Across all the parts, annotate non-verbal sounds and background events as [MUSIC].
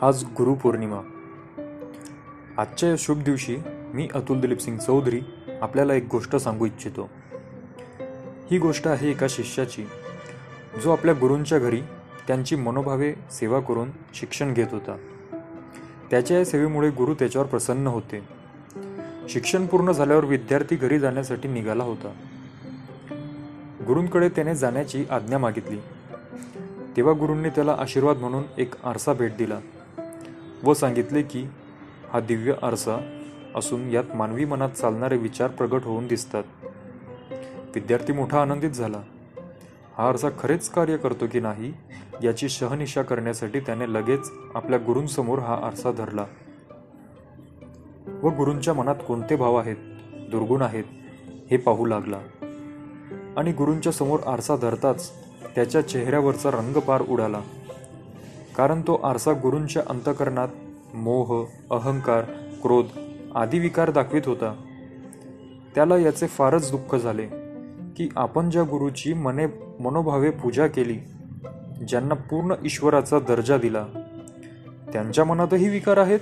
आज गुरुपौर्णिमा. आजच्या या शुभ दिवशी मी अतुल दिलीप सिंग चौधरी आपल्याला एक गोष्ट सांगू इच्छितो. ही गोष्ट आहे एका शिष्याची जो आपल्या गुरूंच्या घरी त्यांची मनोभावे सेवा करून शिक्षण घेत होता. त्याच्या या सेवेमुळे गुरु त्याच्यावर प्रसन्न होते. शिक्षण पूर्ण झाल्यावर विद्यार्थी घरी जाण्यासाठी निघाला होता. गुरूंकडे त्याने जाण्याची आज्ञा मागितली. तेव्हा गुरूंनी त्याला आशीर्वाद म्हणून एक आरसा भेट दिला. व सांगितले की हा दिव्य आरसा असून यात मानवी मनात चालणारे विचार प्रगट होऊन दिसतात. विद्यार्थी मोठा आनंदित झाला. हा आरसा खरेच कार्य करतो की नाही याची शहनिशा करण्यासाठी त्याने लगेच आपल्या गुरूंसमोर हा आरसा धरला. व गुरूंच्या मनात कोणते भाव आहेत दुर्गुण आहेत हे पाहू लागला. आणि गुरूंच्या समोर आरसा धरताच त्याच्या चेहऱ्यावरचा रंग पार उडाला. कारण तो आरसा गुरूंच्या अंतकरणात मोह अहंकार क्रोध आदी विकार दाखवित होता. त्याला याचे फारच दुःख झाले की आपण ज्या गुरुची मने मनोभावे पूजा केली ज्यांना पूर्ण ईश्वराचा दर्जा दिला त्यांच्या मनातही विकार आहेत?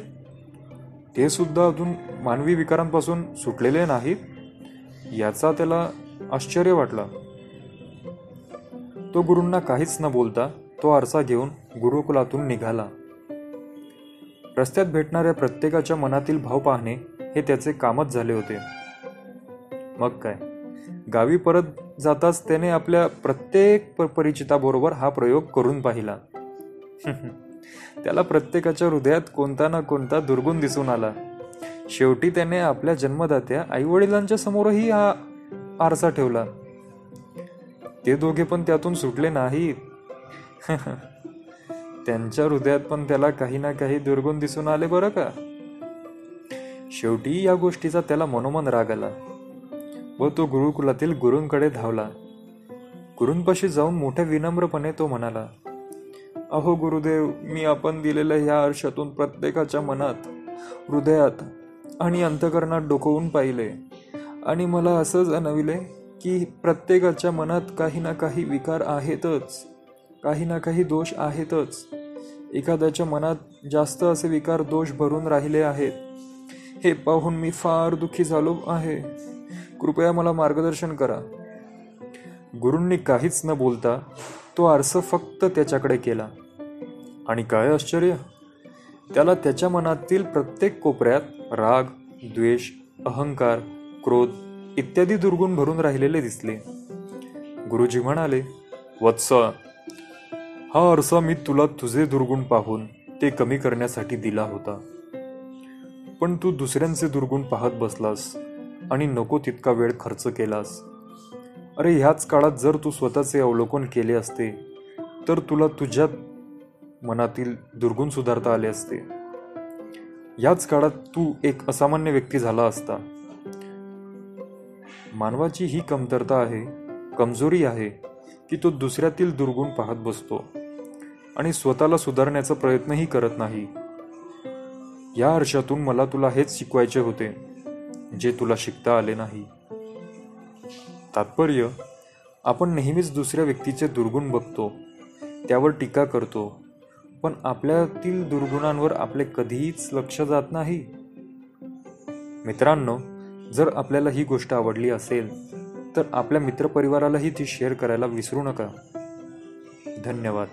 ते सुद्धा अजून मानवी विकारांपासून सुटलेले नाहीत? याचा त्याला आश्चर्य वाटला. तो गुरूंना काहीच न बोलता तो आरसा घेऊन गुरुकुलातून निघाला. रस्त्यात भेटणाऱ्या प्रत्येकाच्या मनातील भाव पाहणे हे त्याचे कामच झाले होते. मग काय? गावी परत जाताच त्याने आपल्या प्रत्येक परिचिताबरोबर हा प्रयोग करून पाहिला. [LAUGHS] त्याला प्रत्येकाच्या हृदयात कोणता ना कोणता दुर्गुण दिसून आला. शेवटी त्याने आपल्या जन्मदात्या आईवडिलांच्या समोरही हा आरसा ठेवला. ते दोघे पण त्यातून सुटले नाहीत. त्यांच्या हृदयात पण त्याला काही ना काही दुर्गुण दिसून आले बरं का? शेवटी या गोष्टीचा त्याला मनोमन राग आला व तो गुरुकुलातील गुरूंकडे धावला. गुरूंपाशी जाऊन मोठ्या विनम्रपणे तो म्हणाला अहो गुरुदेव मी आपण दिलेल्या ह्या आरशातून प्रत्येकाच्या मनात हृदयात आणि अंतकरणात डोकवून पाहिले आणि मला असं जाणविले की प्रत्येकाच्या मनात काही ना काही विकार आहेतच. काही ना काही दोष आहेतच. एखाद्याच्या मनात जास्त असे विकार दोष भरून राहिले आहेत. हे पाहून मी फार दुःखी झालो आहे. कृपया मला मार्गदर्शन करा. गुरूंनी काहीच न बोलता तो आरसा फक्त त्याच्याकडे केला. आणि काय आश्चर्य? त्याला त्याच्या मनातील प्रत्येक कोपऱ्यात राग द्वेष अहंकार क्रोध इत्यादी दुर्गुण भरून राहिलेले दिसले. गुरुजी म्हणाले वत्स हा आरसा मी तुला तुझे दुर्गुण पाहून ते कमी करण्यासाठी दिला होता. पण तू दुसऱ्यांचे दुर्गुण पाहत बसलास आणि नको तितका वेळ खर्च केलास. अरे ह्याच काळात जर तू स्वतःचे अवलोकन केले असते तर तुला तुझ्या मनातील दुर्गुण सुधारता आले असते. याच काळात तू एक असामान्य व्यक्ती झाला असता. मानवाची ही कमतरता आहे कमजोरी आहे की तो दुसऱ्यातील दुर्गुण पाहत बसतो. आणि स्वतःला सुधारण्याचा प्रयत्नही करत नाही. या आरशातून मला तुला हेच शिकवायचे होते जे तुला शिकता आले नाही. तात्पर्य आपण नेहमीच दुसऱ्या व्यक्तीचे दुर्गुण बघतो त्यावर टीका करतो पण आपल्यातील दुर्गुणांवर आपले कधीच लक्ष जात नाही. मित्रांनो जर आपल्याला ही गोष्ट आवडली असेल तर आपल्या मित्रपरिवारालाही ती शेअर करायला विसरू नका. धन्यवाद.